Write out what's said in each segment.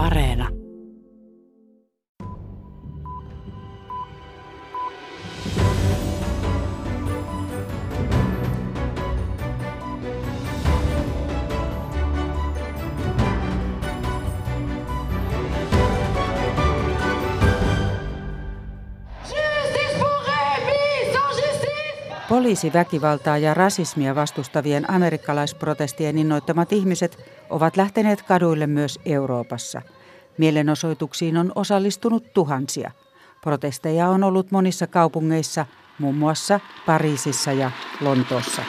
Areena. Poliisiväkivaltaa ja rasismia vastustavien amerikkalaisprotestien innoittamat ihmiset ovat lähteneet kaduille myös Euroopassa. Mielenosoituksiin on osallistunut tuhansia. Protesteja on ollut monissa kaupungeissa, muun muassa Pariisissa ja Lontoossa.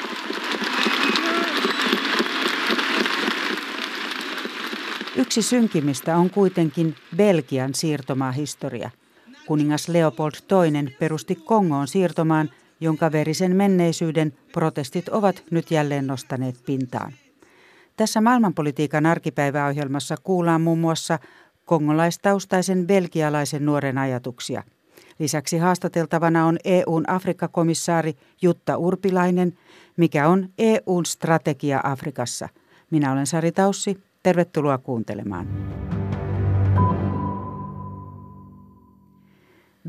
Yksi synkimistä on kuitenkin Belgian siirtomaahistoria. Kuningas Leopold II perusti Kongoon siirtomaan – jonka verisen menneisyyden protestit ovat nyt jälleen nostaneet pintaan. Tässä maailmanpolitiikan arkipäiväohjelmassa kuullaan muun muassa kongolaistaustaisen belgialaisen nuoren ajatuksia. Lisäksi haastateltavana on EUn Afrikkakomissaari Jutta Urpilainen, mikä on EUn strategia Afrikassa. Minä olen Sari Taussi. Tervetuloa kuuntelemaan.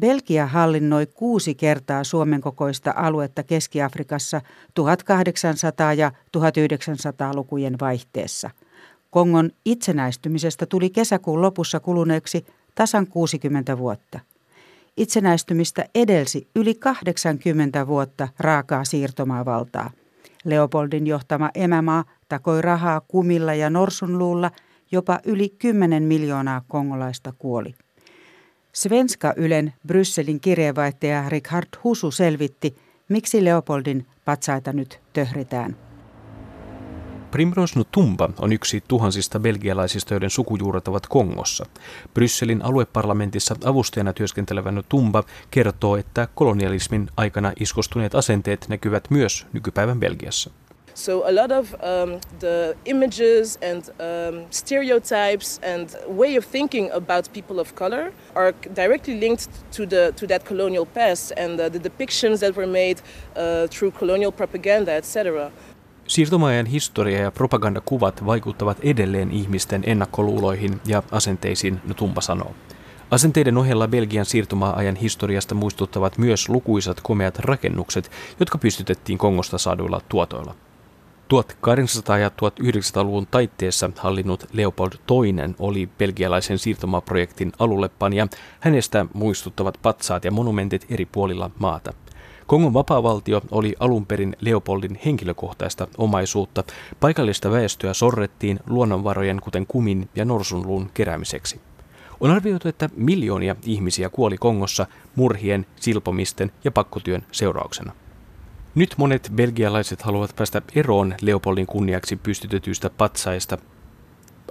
Belgia hallinnoi kuusi kertaa Suomen kokoista aluetta Keski-Afrikassa 1800- ja 1900-lukujen vaihteessa. Kongon itsenäistymisestä tuli kesäkuun lopussa kuluneeksi tasan 60 vuotta. Itsenäistymistä edelsi yli 80 vuotta raakaa siirtomaavaltaa. Leopoldin johtama emämaa takoi rahaa kumilla ja norsunluulla, jopa yli 10 miljoonaa kongolaista kuoli. Svenska Ylen Brysselin kirjeenvaihtaja Richard Husu selvitti, miksi Leopoldin patsaita nyt töhritään. Primrose Nutumba on yksi tuhansista belgialaisista, joiden sukujuuret ovat Kongossa. Brysselin alueparlamentissa avustajana työskentelevä Nutumba kertoo, että kolonialismin aikana iskostuneet asenteet näkyvät myös nykypäivän Belgiassa. So a lot of um, the images and um, stereotypes and way of thinking about people of color are directly linked to the to that colonial past and uh, the depictions that were made uh, through colonial propaganda, etc. Siirtomaajan historia ja propagandakuvat vaikuttavat edelleen ihmisten ennakkoluuloihin ja asenteisiin, Tumpa sanoo. Asenteiden ohella Belgian siirtomaa-ajan historiasta muistuttavat myös lukuisat komeat rakennukset, jotka pystytettiin Kongosta saaduilla tuotoilla. 1800- ja 1900-luvun taitteessa hallinnut Leopold II oli belgialaisen siirtomaaprojektin alullepanja. Hänestä muistuttavat patsaat ja monumentit eri puolilla maata. Kongon vapaavaltio oli alun perin Leopoldin henkilökohtaista omaisuutta. Paikallista väestöä sorrettiin luonnonvarojen kuten kumin ja norsunluun keräämiseksi. On arvioitu, että miljoonia ihmisiä kuoli Kongossa murhien, silpomisten ja pakkotyön seurauksena. Nyt monet belgialaiset haluavat päästä eroon Leopoldin kunniaksi pystytetyistä patsaista.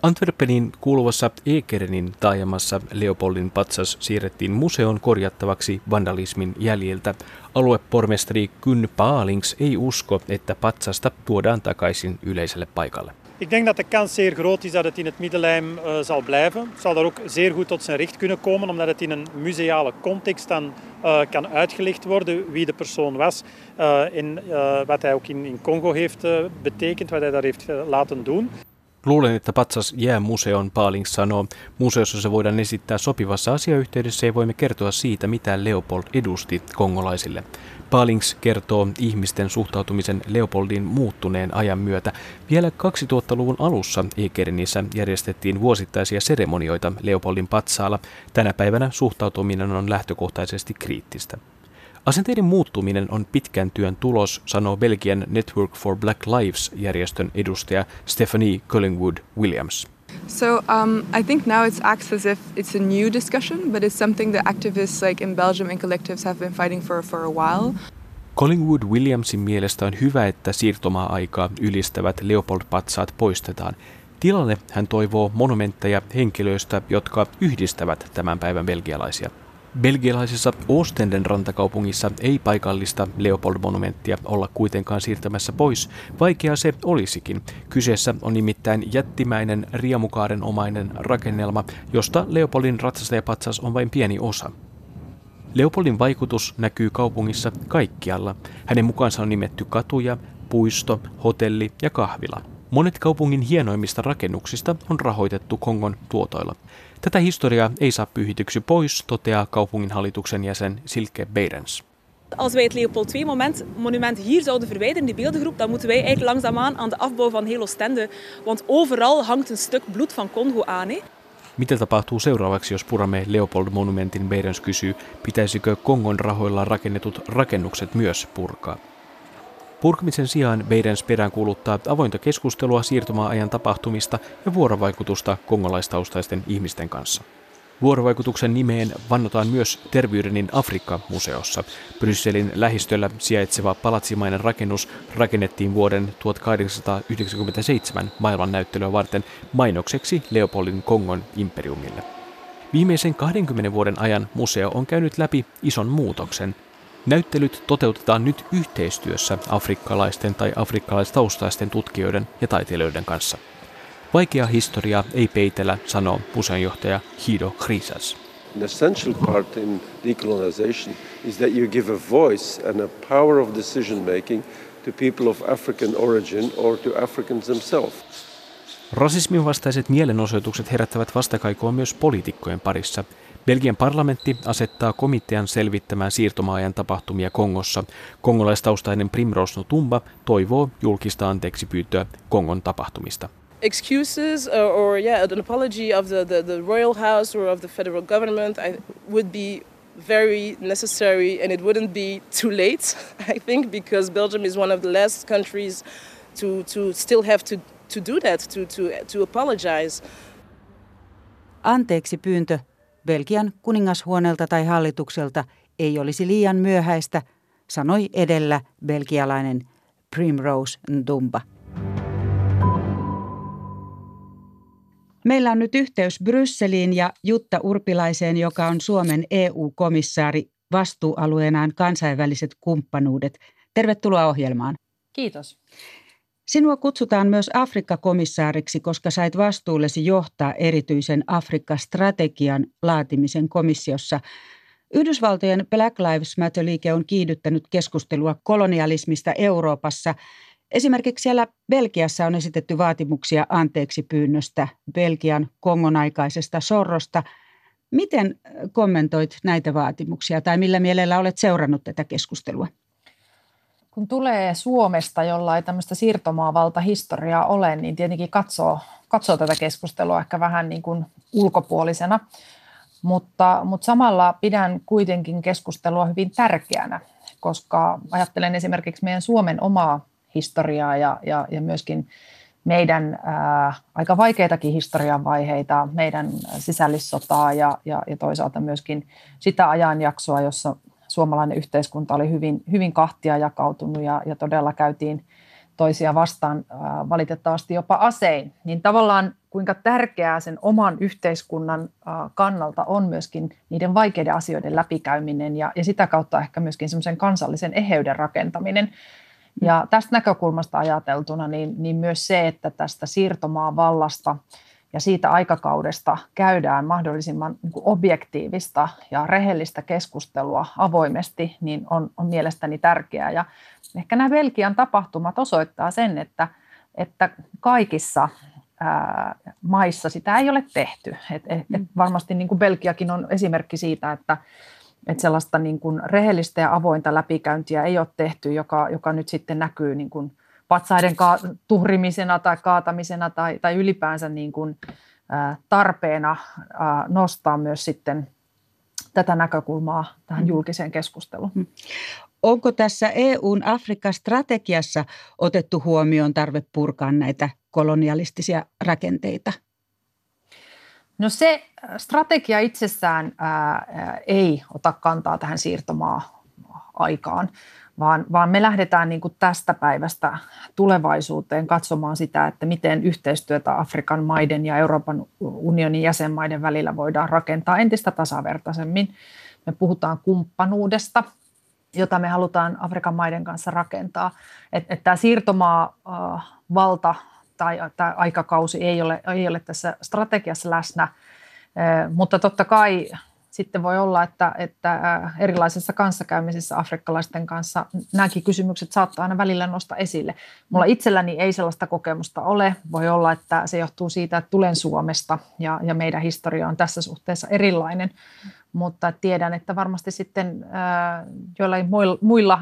Antwerpenin kuuluvassa Ekerenin taajamassa Leopoldin patsas siirrettiin museon korjattavaksi vandalismin jäljiltä. Aluepormestari Kyn Paalings ei usko, että patsasta tuodaan takaisin yleiselle paikalle. Ik denk dat de kans zeer groot is dat het in het Middellijm uh, zal blijven. Het zal daar ook zeer goed tot zijn recht kunnen komen, omdat het in een museale context dan uh, kan uitgelegd worden wie de persoon was en wat hij ook in, in Congo heeft betekend, wat hij daar heeft laten doen. Luulen, että patsas jää museon, Paaling sanoo. Museossa se voidaan esittää sopivassa asiayhteydessä ja voimme kertoa siitä, mitä Leopold edusti kongolaisille. Palings kertoo ihmisten suhtautumisen Leopoldin muuttuneen ajan myötä. Vielä 2000-luvun alussa Ekernissä järjestettiin vuosittaisia seremonioita Leopoldin patsaalla. Tänä päivänä suhtautuminen on lähtökohtaisesti kriittistä. Asenteiden muuttuminen on pitkän työn tulos, sanoo Belgian Network for Black Lives-järjestön edustaja Stephanie Collingwood Williams. So um, I think now it acts as if it's a new discussion, but it's something that activists like in Belgium and collectives have been fighting for for a while. Collingwood Williamsin mielestä on hyvä, että siirtomaa-aikaa ylistävät Leopold-patsaat poistetaan. Tilalle hän toivoo monumentteja henkilöistä, jotka yhdistävät tämän päivän belgialaisia. Belgialaisessa Ostenden rantakaupungissa ei paikallista Leopold-monumenttia olla kuitenkaan siirtämässä pois, vaikea se olisikin. Kyseessä on nimittäin jättimäinen riemukaaren omainen rakennelma, josta Leopoldin ratsastajapatsas on vain pieni osa. Leopoldin vaikutus näkyy kaupungissa kaikkialla. Hänen mukaansa on nimetty katuja, puisto, hotelli ja kahvila. Monet kaupungin hienoimmista rakennuksista on rahoitettu Kongon tuotoilla. Tätä historiaa ei saa pyyhityksi pois, toteaa kaupungin hallituksen jäsen Silke Beirens. Als wij het Leopold II-monument hier zouden verwijderen, die beeldengroep, dan moeten wij eigenlijk langzaamaan aan de afbouw van heel Oostende. Want overal hangt een stuk bloed van Congo aan. Hè. Mitä tapahtuu seuraavaksi, jos puramme Leopold-monumentin? Beirens kysyy, pitäisikö Kongon rahoilla rakennetut rakennukset myös purkaa? Purkamisen sijaan Beirens peräänkuuluttaa avointa keskustelua siirtymäajan tapahtumista ja vuorovaikutusta kongolaistaustaisten ihmisten kanssa. Vuorovaikutuksen nimeen vannotaan myös Tervyydenin Afrikka-museossa. Brysselin lähistöllä sijaitseva palatsimainen rakennus rakennettiin vuoden 1897 maailmannäyttelyä varten mainokseksi Leopoldin Kongon imperiumille. Viimeisen 20 vuoden ajan museo on käynyt läpi ison muutoksen. Näyttelyt toteutetaan nyt yhteistyössä afrikkalaisten tai afrikkalaistaustaisten tutkijoiden ja taiteilijoiden kanssa. Vaikea historia ei peitellä, sanoo museonjohtaja Hido Chrisas. An essential part in decolonization is that you give a voice and a power of decision making to people of African origin or to Africans themselves. Rasismin vastaiset mielenosoitukset herättävät vastakaikoa myös poliitikkojen parissa. Belgian parlamentti asettaa komitean selvittämään siirtomaajan tapahtumia Kongossa. Kongolaistaustainen Primrose Nutumba toivoo julkista anteeksi pyytöä Kongon tapahtumista. excuses or, or, yeah an apology of the, the, the, royal house or of the federal government I, would be very necessary and it wouldn't be too late i think because belgium is one of the last countries to, to still have to, to do that to, to, to apologize Anteeksi pyyntö Belgian kuningashuoneelta tai hallitukselta ei olisi liian myöhäistä, sanoi edellä belgialainen Primrose Ndumba. Meillä on nyt yhteys Brysseliin ja Jutta Urpilaiseen, joka on Suomen EU-komissaari vastuualueenaan kansainväliset kumppanuudet. Tervetuloa ohjelmaan. Kiitos. Sinua kutsutaan myös Afrikka-komissaariksi, koska sait vastuullesi johtaa erityisen Afrikka-strategian laatimisen komissiossa. Yhdysvaltojen Black Lives Matter-liike on kiihdyttänyt keskustelua kolonialismista Euroopassa – Esimerkiksi siellä Belgiassa on esitetty vaatimuksia anteeksi pyynnöstä Belgian Kongon aikaisesta sorrosta. Miten kommentoit näitä vaatimuksia tai millä mielellä olet seurannut tätä keskustelua? Kun tulee Suomesta, jolla ei tämmöistä siirtomaavaltahistoriaa ole, niin tietenkin katsoo, katsoo tätä keskustelua ehkä vähän niin kuin ulkopuolisena. Mutta, mutta samalla pidän kuitenkin keskustelua hyvin tärkeänä, koska ajattelen esimerkiksi meidän Suomen omaa historiaa ja, ja, ja myöskin meidän ää, aika vaikeitakin historian vaiheita, meidän sisällissotaa ja, ja, ja toisaalta myöskin sitä ajanjaksoa, jossa suomalainen yhteiskunta oli hyvin, hyvin kahtia jakautunut ja, ja todella käytiin toisia vastaan ää, valitettavasti jopa asein, niin tavallaan kuinka tärkeää sen oman yhteiskunnan ää, kannalta on myöskin niiden vaikeiden asioiden läpikäyminen ja, ja sitä kautta ehkä myöskin semmoisen kansallisen eheyden rakentaminen. Ja tästä näkökulmasta ajateltuna, niin, niin myös se, että tästä siirtomaan vallasta ja siitä aikakaudesta käydään mahdollisimman niin kuin objektiivista ja rehellistä keskustelua avoimesti, niin on, on mielestäni tärkeää. Ja ehkä nämä Belgian tapahtumat osoittaa sen, että, että kaikissa ää, maissa sitä ei ole tehty. Et, et, et varmasti niin kuin Belgiakin on esimerkki siitä, että että sellaista niin kuin rehellistä ja avointa läpikäyntiä ei ole tehty, joka, joka nyt sitten näkyy niin kuin patsaiden ka- tuhrimisena tai kaatamisena tai, tai ylipäänsä niin kuin, ää, tarpeena ää, nostaa myös sitten tätä näkökulmaa tähän mm. julkiseen keskusteluun. Mm. Onko tässä EUn Afrikka-strategiassa otettu huomioon tarve purkaa näitä kolonialistisia rakenteita? No se strategia itsessään ää, ei ota kantaa tähän siirtomaa-aikaan, vaan, vaan me lähdetään niin kuin tästä päivästä tulevaisuuteen katsomaan sitä, että miten yhteistyötä Afrikan maiden ja Euroopan unionin jäsenmaiden välillä voidaan rakentaa entistä tasavertaisemmin. Me puhutaan kumppanuudesta, jota me halutaan Afrikan maiden kanssa rakentaa. Että et tämä siirtomaa äh, tai tämä aikakausi ei ole, ei ole tässä strategiassa läsnä, mutta totta kai sitten voi olla, että, että erilaisessa kanssakäymisessä afrikkalaisten kanssa nämäkin kysymykset saattaa aina välillä nostaa esille. Mulla itselläni ei sellaista kokemusta ole. Voi olla, että se johtuu siitä, että tulen Suomesta ja, ja meidän historia on tässä suhteessa erilainen. Mutta tiedän, että varmasti sitten joillain muilla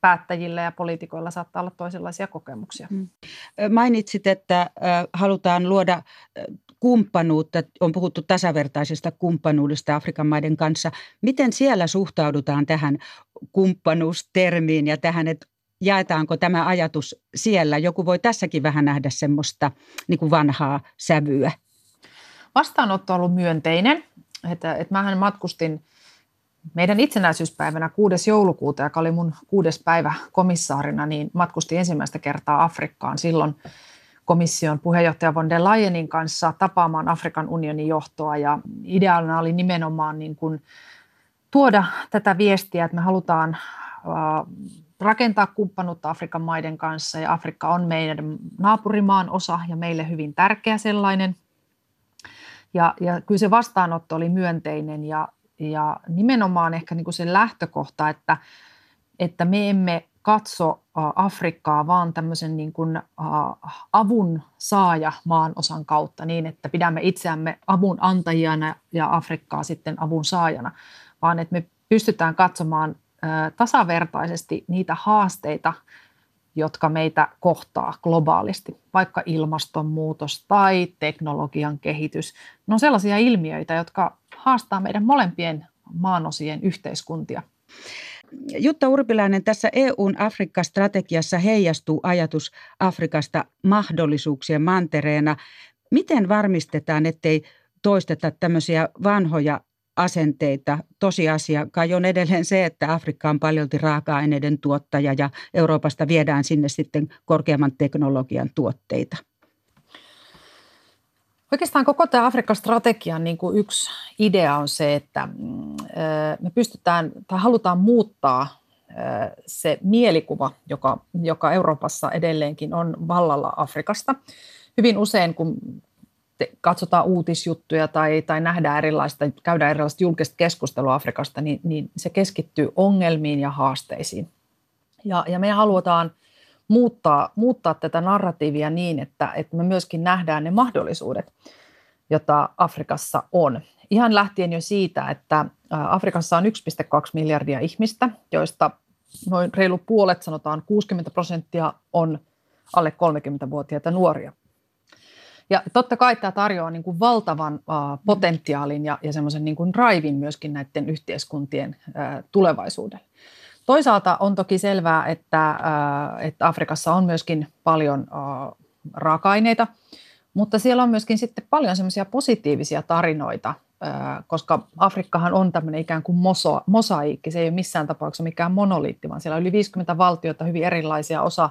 päättäjillä ja poliitikoilla saattaa olla toisenlaisia kokemuksia. Mm. Mainitsit, että halutaan luoda kumppanuutta, on puhuttu tasavertaisesta kumppanuudesta Afrikan maiden kanssa. Miten siellä suhtaudutaan tähän kumppanuustermiin ja tähän, että jaetaanko tämä ajatus siellä? Joku voi tässäkin vähän nähdä semmoista niin kuin vanhaa sävyä. Vastaanotto on ollut myönteinen. Että, että mähän matkustin meidän itsenäisyyspäivänä 6. joulukuuta, joka oli mun kuudes päivä komissaarina, niin matkustin ensimmäistä kertaa Afrikkaan silloin komission puheenjohtaja von der Leyenin kanssa tapaamaan Afrikan unionin johtoa ja ideana oli nimenomaan niin kuin tuoda tätä viestiä, että me halutaan rakentaa kumppanuutta Afrikan maiden kanssa ja Afrikka on meidän naapurimaan osa ja meille hyvin tärkeä sellainen. Ja, ja kyllä se vastaanotto oli myönteinen ja, ja nimenomaan ehkä niin kuin se lähtökohta, että, että me emme katso Afrikkaa vaan tämmöisen niin kuin avun saaja maan osan kautta niin, että pidämme itseämme avun antajana ja Afrikkaa sitten avun saajana, vaan että me pystytään katsomaan tasavertaisesti niitä haasteita, jotka meitä kohtaa globaalisti, vaikka ilmastonmuutos tai teknologian kehitys. Ne on sellaisia ilmiöitä, jotka haastaa meidän molempien maanosien yhteiskuntia. Jutta Urpilainen, tässä EUn Afrikka-strategiassa heijastuu ajatus Afrikasta mahdollisuuksien mantereena. Miten varmistetaan, ettei toisteta tämmöisiä vanhoja asenteita. Tosiasia kai on edelleen se, että Afrikka on paljolti raaka-aineiden tuottaja ja Euroopasta viedään sinne sitten korkeamman teknologian tuotteita. Oikeastaan koko tämä Afrikan strategian niin kuin yksi idea on se, että mm, me pystytään tai halutaan muuttaa se mielikuva, joka, joka Euroopassa edelleenkin on vallalla Afrikasta. Hyvin usein, kun katsotaan uutisjuttuja tai, tai nähdään erilaista, käydään erilaista julkista keskustelua Afrikasta, niin, niin se keskittyy ongelmiin ja haasteisiin. Ja, ja me halutaan – muuttaa, muuttaa tätä narratiivia niin, että, että me myöskin nähdään ne mahdollisuudet, joita Afrikassa on. Ihan lähtien jo siitä, että Afrikassa on 1,2 miljardia ihmistä, joista noin reilu puolet, sanotaan 60 prosenttia, on alle 30-vuotiaita nuoria. Ja totta kai tämä tarjoaa niin kuin valtavan potentiaalin ja, ja semmoisen niin kuin drivin myöskin näiden yhteiskuntien tulevaisuudelle. Toisaalta on toki selvää, että, että Afrikassa on myöskin paljon raaka-aineita, mutta siellä on myöskin sitten paljon semmoisia positiivisia tarinoita, koska Afrikkahan on tämmöinen ikään kuin moso, mosaiikki, se ei ole missään tapauksessa mikään monoliitti, vaan siellä on yli 50 valtiota, hyvin erilaisia, osa,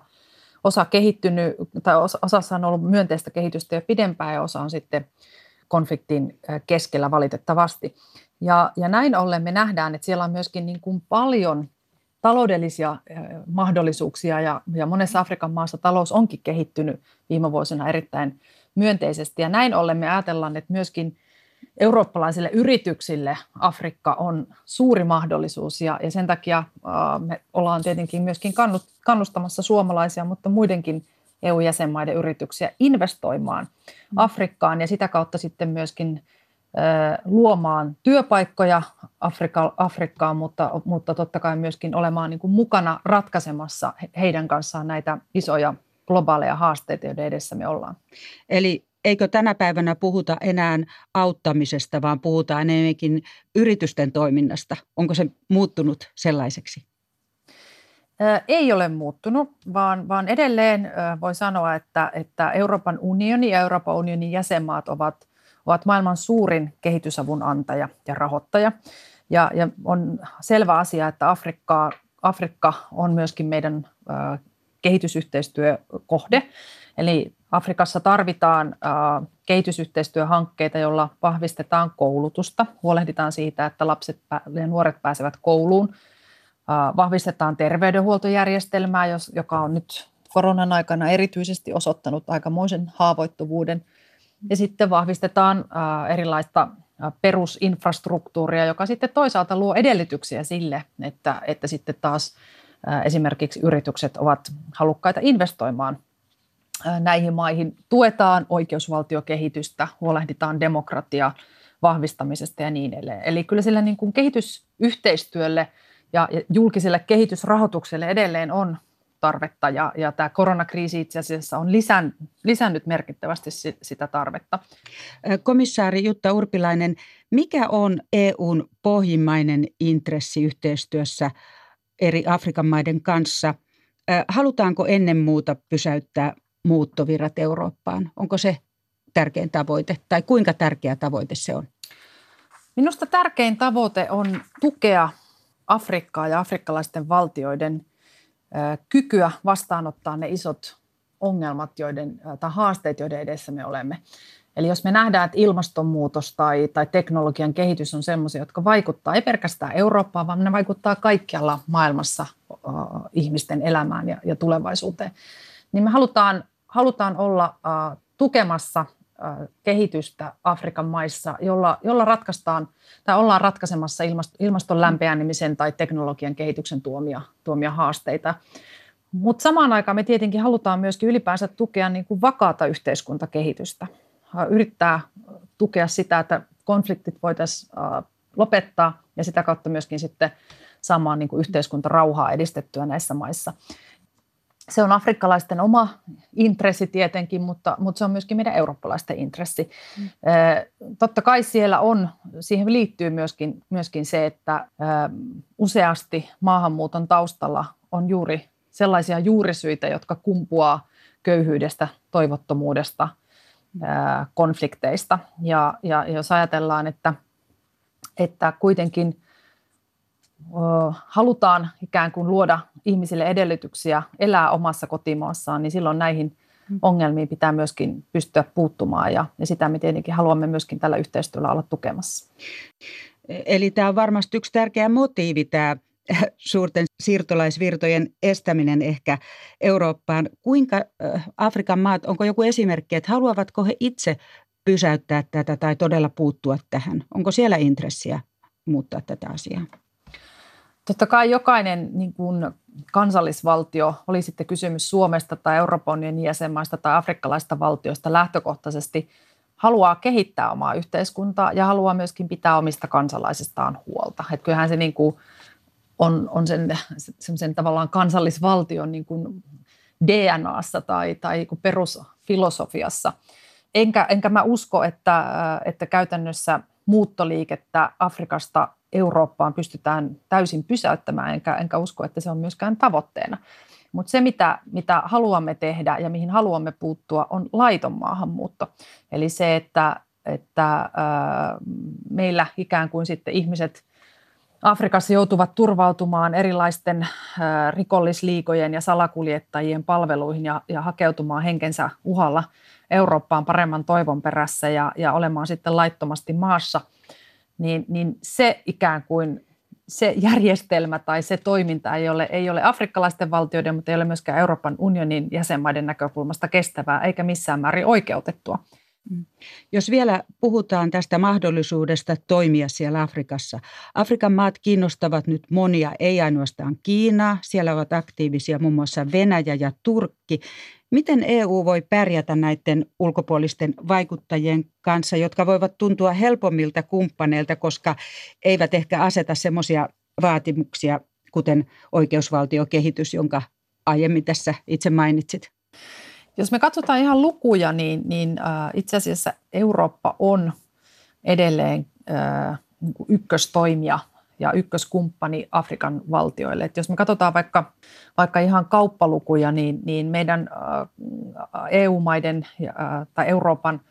osa kehittynyt, tai osassa on ollut myönteistä kehitystä jo pidempään ja osa on sitten konfliktin keskellä valitettavasti. Ja, ja näin ollen me nähdään, että siellä on myöskin niin kuin paljon taloudellisia eh, mahdollisuuksia ja, ja monessa Afrikan maassa talous onkin kehittynyt viime vuosina erittäin myönteisesti. Ja näin ollen me ajatellaan, että myöskin eurooppalaisille yrityksille Afrikka on suuri mahdollisuus ja, ja sen takia äh, me ollaan tietenkin myöskin kannustamassa suomalaisia, mutta muidenkin EU-jäsenmaiden yrityksiä investoimaan mm. Afrikkaan ja sitä kautta sitten myöskin luomaan työpaikkoja Afrika, Afrikkaan, mutta, mutta totta kai myöskin olemaan niin kuin mukana ratkaisemassa heidän kanssaan näitä isoja globaaleja haasteita, joiden edessä me ollaan. Eli eikö tänä päivänä puhuta enää auttamisesta, vaan puhutaan enemmänkin yritysten toiminnasta? Onko se muuttunut sellaiseksi? Ei ole muuttunut, vaan, vaan edelleen voi sanoa, että, että Euroopan unioni ja Euroopan unionin jäsenmaat ovat – ovat maailman suurin kehitysavun antaja ja rahoittaja. Ja, ja on selvä asia, että Afrikka, Afrikka on myöskin meidän ö, kehitysyhteistyökohde. Eli Afrikassa tarvitaan kehitysyhteistyöhankkeita, joilla vahvistetaan koulutusta, huolehditaan siitä, että lapset ja nuoret pääsevät kouluun, vahvistetaan terveydenhuoltojärjestelmää, joka on nyt koronan aikana erityisesti osoittanut aikamoisen haavoittuvuuden – ja sitten vahvistetaan erilaista perusinfrastruktuuria, joka sitten toisaalta luo edellytyksiä sille, että, että sitten taas esimerkiksi yritykset ovat halukkaita investoimaan näihin maihin. Tuetaan oikeusvaltiokehitystä, huolehditaan demokratia vahvistamisesta ja niin edelleen. Eli kyllä sillä niin kuin kehitysyhteistyölle ja julkiselle kehitysrahoitukselle edelleen on tarvetta ja, ja tämä koronakriisi itse asiassa on lisän, lisännyt merkittävästi sitä tarvetta. Komissaari Jutta Urpilainen, mikä on EUn pohjimmainen intressi yhteistyössä eri Afrikan maiden kanssa? Halutaanko ennen muuta pysäyttää muuttovirrat Eurooppaan? Onko se tärkein tavoite tai kuinka tärkeä tavoite se on? Minusta tärkein tavoite on tukea Afrikkaa ja afrikkalaisten valtioiden kykyä vastaanottaa ne isot ongelmat joiden, tai haasteet, joiden edessä me olemme. Eli jos me nähdään, että ilmastonmuutos tai, tai teknologian kehitys on sellaisia, jotka vaikuttaa ei pelkästään Eurooppaan, vaan ne vaikuttaa kaikkialla maailmassa uh, ihmisten elämään ja, ja tulevaisuuteen, niin me halutaan, halutaan olla uh, tukemassa kehitystä Afrikan maissa, jolla, jolla ratkaistaan tai ollaan ratkaisemassa ilmaston lämpenemisen tai teknologian kehityksen tuomia, tuomia haasteita. Mutta samaan aikaan me tietenkin halutaan myöskin ylipäänsä tukea niin kuin vakaata yhteiskuntakehitystä. Yrittää tukea sitä, että konfliktit voitaisiin lopettaa ja sitä kautta myöskin sitten saamaan niin kuin yhteiskuntarauhaa edistettyä näissä maissa se on afrikkalaisten oma intressi tietenkin, mutta, mutta se on myöskin meidän eurooppalaisten intressi. Mm. Totta kai siellä on, siihen liittyy myöskin, myöskin se, että useasti maahanmuuton taustalla on juuri sellaisia juurisyitä, jotka kumpuaa köyhyydestä, toivottomuudesta, konflikteista. Ja, ja jos ajatellaan, että, että kuitenkin halutaan ikään kuin luoda ihmisille edellytyksiä elää omassa kotimaassaan, niin silloin näihin mm. ongelmiin pitää myöskin pystyä puuttumaan ja, ja sitä me tietenkin haluamme myöskin tällä yhteistyöllä olla tukemassa. Eli tämä on varmasti yksi tärkeä motiivi, tämä suurten siirtolaisvirtojen estäminen ehkä Eurooppaan. Kuinka Afrikan maat, onko joku esimerkki, että haluavatko he itse pysäyttää tätä tai todella puuttua tähän? Onko siellä intressiä muuttaa tätä asiaa? Totta kai jokainen niin kuin kansallisvaltio, oli sitten kysymys Suomesta tai Euroopan unionin jäsenmaista tai afrikkalaista valtioista lähtökohtaisesti, haluaa kehittää omaa yhteiskuntaa ja haluaa myöskin pitää omista kansalaisistaan huolta. Että kyllähän se niin kuin on, on sen, sen tavallaan kansallisvaltion niin kuin DNAssa tai, tai niin perusfilosofiassa. Enkä, enkä mä usko, että, että käytännössä muuttoliikettä Afrikasta Eurooppaan pystytään täysin pysäyttämään, enkä, enkä usko, että se on myöskään tavoitteena. Mutta se, mitä, mitä haluamme tehdä ja mihin haluamme puuttua, on laiton maahanmuutto. Eli se, että, että meillä ikään kuin sitten ihmiset Afrikassa joutuvat turvautumaan erilaisten rikollisliikojen ja salakuljettajien palveluihin ja, ja hakeutumaan henkensä uhalla Eurooppaan paremman toivon perässä ja, ja olemaan sitten laittomasti maassa – niin, niin se ikään kuin se järjestelmä tai se toiminta ei ole, ei ole afrikkalaisten valtioiden, mutta ei ole myöskään Euroopan unionin jäsenmaiden näkökulmasta kestävää eikä missään määrin oikeutettua. Mm. Jos vielä puhutaan tästä mahdollisuudesta toimia siellä Afrikassa. Afrikan maat kiinnostavat nyt monia, ei ainoastaan Kiinaa. Siellä ovat aktiivisia muun muassa Venäjä ja Turkki. Miten EU voi pärjätä näiden ulkopuolisten vaikuttajien kanssa, jotka voivat tuntua helpommilta kumppaneilta, koska eivät ehkä aseta semmoisia vaatimuksia, kuten oikeusvaltiokehitys, jonka aiemmin tässä itse mainitsit? Jos me katsotaan ihan lukuja, niin, niin äh, itse asiassa Eurooppa on edelleen äh, niin ykköstoimija ja ykköskumppani Afrikan valtioille. Et jos me katsotaan vaikka, vaikka ihan kauppalukuja, niin, niin meidän äh, EU-maiden äh, tai Euroopan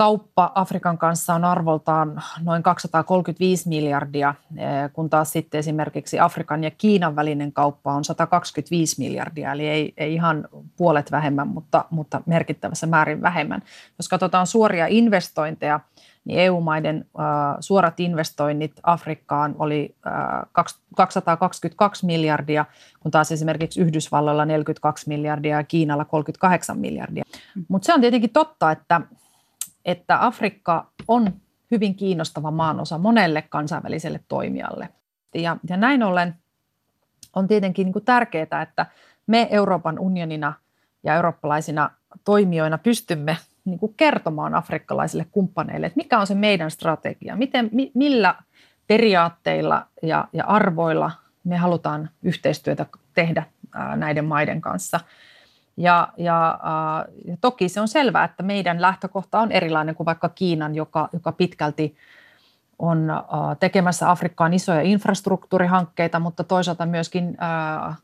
kauppa Afrikan kanssa on arvoltaan noin 235 miljardia, äh, kun taas sitten esimerkiksi Afrikan ja Kiinan välinen kauppa on 125 miljardia, eli ei, ei ihan puolet vähemmän, mutta, mutta merkittävässä määrin vähemmän. Jos katsotaan suoria investointeja, niin EU-maiden suorat investoinnit Afrikkaan oli 222 miljardia, kun taas esimerkiksi Yhdysvalloilla 42 miljardia ja Kiinalla 38 miljardia. Mm. Mutta se on tietenkin totta, että, että Afrikka on hyvin kiinnostava maanosa monelle kansainväliselle toimijalle. Ja, ja näin ollen on tietenkin niin kuin tärkeää, että me Euroopan unionina ja eurooppalaisina toimijoina pystymme niin kuin kertomaan afrikkalaisille kumppaneille, että mikä on se meidän strategia, miten, mi, millä periaatteilla ja, ja arvoilla me halutaan yhteistyötä tehdä ää, näiden maiden kanssa. Ja, ja, ää, ja toki se on selvää, että meidän lähtökohta on erilainen kuin vaikka Kiinan, joka, joka pitkälti on tekemässä Afrikkaan isoja infrastruktuurihankkeita, mutta toisaalta myöskin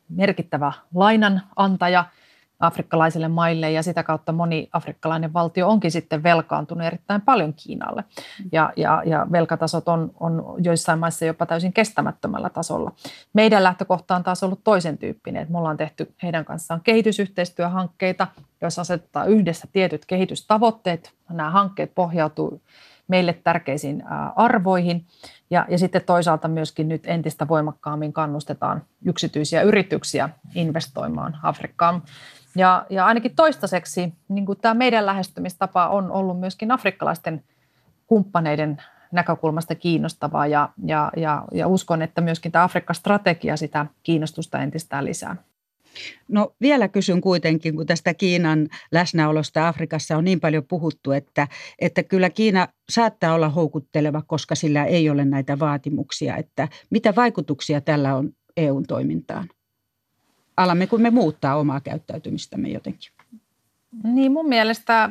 merkittävä lainanantaja – afrikkalaisille maille ja sitä kautta moni afrikkalainen valtio onkin sitten velkaantunut erittäin paljon Kiinalle. Ja, ja, ja velkatasot on, on joissain maissa jopa täysin kestämättömällä tasolla. Meidän lähtökohta on taas ollut toisen tyyppinen, että me ollaan tehty heidän kanssaan kehitysyhteistyöhankkeita, joissa asetetaan yhdessä tietyt kehitystavoitteet. Nämä hankkeet pohjautuu meille tärkeisiin arvoihin. Ja, ja sitten toisaalta myöskin nyt entistä voimakkaammin kannustetaan yksityisiä yrityksiä investoimaan Afrikkaan. Ja, ja ainakin toistaiseksi niin kuin tämä meidän lähestymistapa on ollut myöskin afrikkalaisten kumppaneiden näkökulmasta kiinnostavaa ja, ja, ja, ja uskon, että myöskin tämä Afrikka-strategia sitä kiinnostusta entistä lisää. No vielä kysyn kuitenkin, kun tästä Kiinan läsnäolosta Afrikassa on niin paljon puhuttu, että, että kyllä Kiina saattaa olla houkutteleva, koska sillä ei ole näitä vaatimuksia. Että mitä vaikutuksia tällä on EUn toimintaan? Alammeko me muuttaa omaa käyttäytymistämme jotenkin? Niin mun mielestä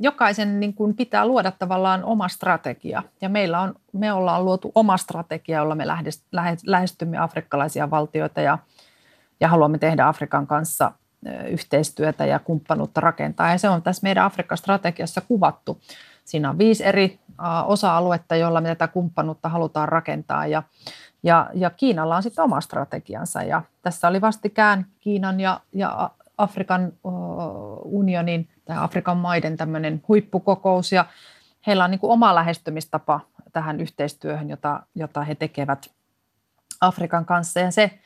jokaisen niin kuin pitää luoda tavallaan oma strategia. Ja meillä on, me ollaan luotu oma strategia, jolla me lähestymme afrikkalaisia valtioita ja, ja haluamme tehdä Afrikan kanssa yhteistyötä ja kumppanuutta rakentaa. Ja se on tässä meidän Afrikan strategiassa kuvattu. Siinä on viisi eri osa-aluetta, joilla me tätä kumppanuutta halutaan rakentaa. Ja, ja, ja Kiinalla on sitten oma strategiansa ja tässä oli vastikään Kiinan ja, ja Afrikan unionin tai Afrikan maiden tämmöinen huippukokous ja heillä on niin kuin oma lähestymistapa tähän yhteistyöhön, jota, jota he tekevät Afrikan kanssa ja se,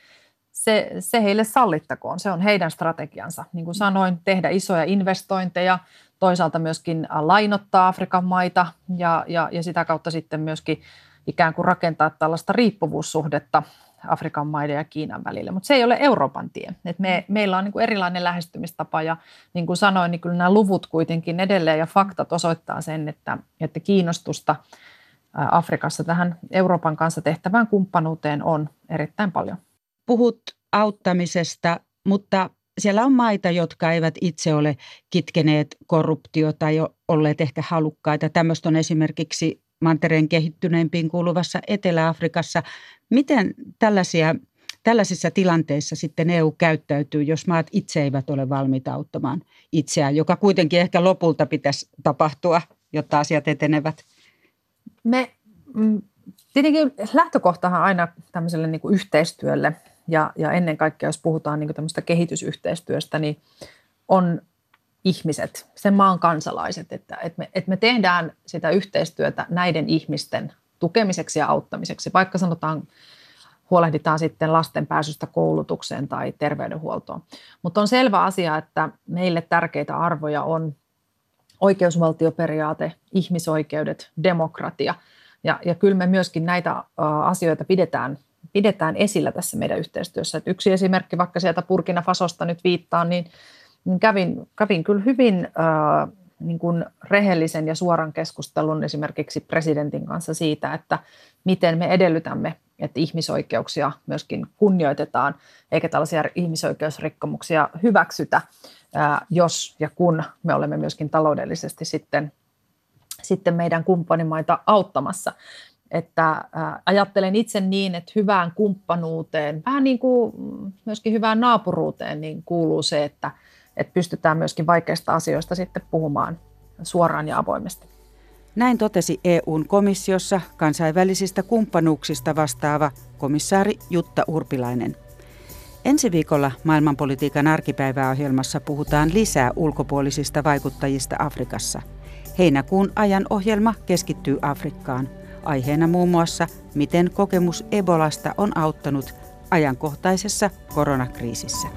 se, se heille sallittakoon, se on heidän strategiansa. Niin kuin sanoin, tehdä isoja investointeja, toisaalta myöskin lainottaa Afrikan maita ja, ja, ja sitä kautta sitten myöskin ikään kuin rakentaa tällaista riippuvuussuhdetta Afrikan maiden ja Kiinan välillä. Mutta se ei ole Euroopan tie. Et me, meillä on niin kuin erilainen lähestymistapa ja niin kuin sanoin, niin kyllä nämä luvut kuitenkin edelleen ja faktat osoittaa sen, että, että kiinnostusta Afrikassa tähän Euroopan kanssa tehtävään kumppanuuteen on erittäin paljon. Puhut auttamisesta, mutta siellä on maita, jotka eivät itse ole kitkeneet korruptiota tai olleet ehkä halukkaita. Tämmöistä on esimerkiksi mantereen kehittyneimpiin kuuluvassa Etelä-Afrikassa. Miten tällaisia, tällaisissa tilanteissa sitten EU käyttäytyy, jos maat itse eivät ole valmiita auttamaan itseään, joka kuitenkin ehkä lopulta pitäisi tapahtua, jotta asiat etenevät? Me, mm, tietenkin lähtökohtahan aina tämmöiselle niin kuin yhteistyölle ja, ja ennen kaikkea, jos puhutaan niin tämmöistä kehitysyhteistyöstä, niin on ihmiset, sen maan kansalaiset, että, että, me, että me tehdään sitä yhteistyötä näiden ihmisten tukemiseksi ja auttamiseksi, vaikka sanotaan huolehditaan sitten lasten pääsystä koulutukseen tai terveydenhuoltoon. Mutta on selvä asia, että meille tärkeitä arvoja on oikeusvaltioperiaate, ihmisoikeudet, demokratia. Ja, ja kyllä me myöskin näitä asioita pidetään, pidetään esillä tässä meidän yhteistyössä. Et yksi esimerkki vaikka sieltä Purkina Fasosta nyt viittaan, niin niin kävin, kävin kyllä hyvin äh, niin kuin rehellisen ja suoran keskustelun esimerkiksi presidentin kanssa siitä, että miten me edellytämme, että ihmisoikeuksia myöskin kunnioitetaan, eikä tällaisia ihmisoikeusrikkomuksia hyväksytä, äh, jos ja kun me olemme myöskin taloudellisesti sitten, sitten meidän kumppanimaita auttamassa. Että ajattelen itse niin, että hyvään kumppanuuteen, vähän niin kuin myöskin hyvään naapuruuteen, niin kuuluu se, että – että pystytään myöskin vaikeista asioista sitten puhumaan suoraan ja avoimesti. Näin totesi EUn komissiossa kansainvälisistä kumppanuuksista vastaava komissaari Jutta Urpilainen. Ensi viikolla maailmanpolitiikan arkipäiväohjelmassa puhutaan lisää ulkopuolisista vaikuttajista Afrikassa. Heinäkuun ajan ohjelma keskittyy Afrikkaan. Aiheena muun muassa, miten kokemus Ebolasta on auttanut ajankohtaisessa koronakriisissä.